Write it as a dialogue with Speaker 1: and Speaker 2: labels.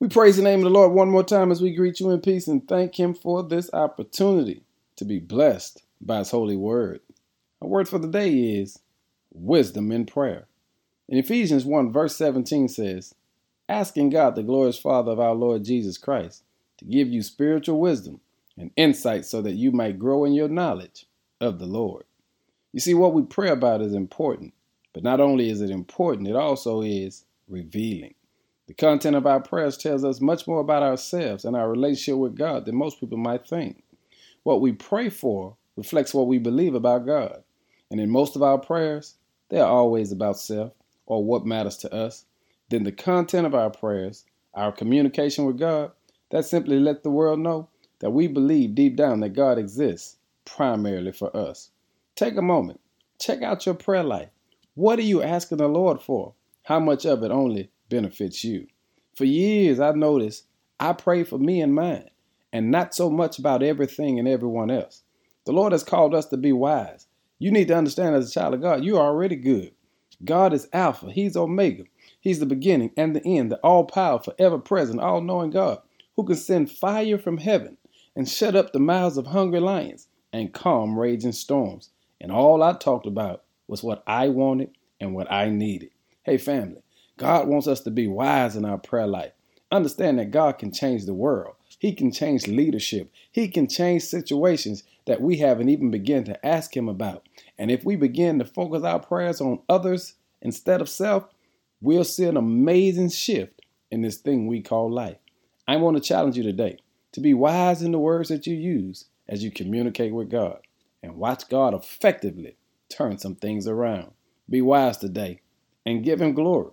Speaker 1: We praise the name of the Lord one more time as we greet you in peace and thank Him for this opportunity to be blessed by His holy word. Our word for the day is wisdom in prayer. In Ephesians 1, verse 17 says, Asking God, the glorious Father of our Lord Jesus Christ, to give you spiritual wisdom and insight so that you might grow in your knowledge of the Lord. You see, what we pray about is important, but not only is it important, it also is revealing. The content of our prayers tells us much more about ourselves and our relationship with God than most people might think. What we pray for reflects what we believe about God. And in most of our prayers, they are always about self or what matters to us. Then the content of our prayers, our communication with God, that simply lets the world know that we believe deep down that God exists primarily for us. Take a moment, check out your prayer life. What are you asking the Lord for? How much of it only benefits you. For years, I noticed I pray for me and mine, and not so much about everything and everyone else. The Lord has called us to be wise. You need to understand as a child of God, you are already good. God is Alpha, He's Omega. He's the beginning and the end, the all powerful, ever present, all knowing God, who can send fire from heaven and shut up the mouths of hungry lions and calm raging storms. And all I talked about was what I wanted and what I needed. Hey, family, God wants us to be wise in our prayer life. Understand that God can change the world. He can change leadership. He can change situations that we haven't even begun to ask Him about. And if we begin to focus our prayers on others instead of self, we'll see an amazing shift in this thing we call life. I want to challenge you today to be wise in the words that you use as you communicate with God and watch God effectively turn some things around. Be wise today and give Him glory.